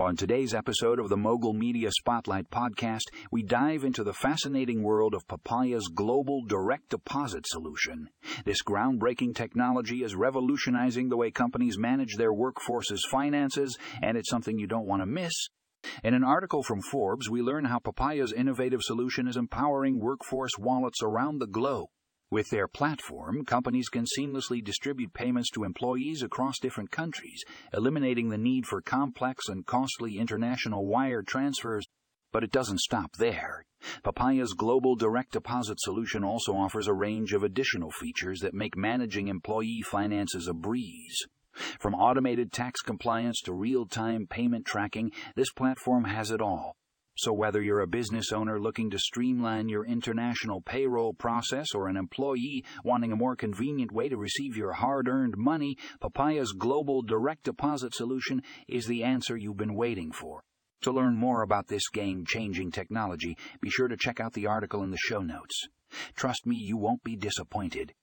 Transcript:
On today's episode of the Mogul Media Spotlight podcast, we dive into the fascinating world of Papaya's global direct deposit solution. This groundbreaking technology is revolutionizing the way companies manage their workforce's finances, and it's something you don't want to miss. In an article from Forbes, we learn how Papaya's innovative solution is empowering workforce wallets around the globe. With their platform, companies can seamlessly distribute payments to employees across different countries, eliminating the need for complex and costly international wire transfers. But it doesn't stop there. Papaya's global direct deposit solution also offers a range of additional features that make managing employee finances a breeze. From automated tax compliance to real time payment tracking, this platform has it all so, whether you're a business owner looking to streamline your international payroll process or an employee wanting a more convenient way to receive your hard earned money, Papaya's global direct deposit solution is the answer you've been waiting for. To learn more about this game changing technology, be sure to check out the article in the show notes. Trust me, you won't be disappointed.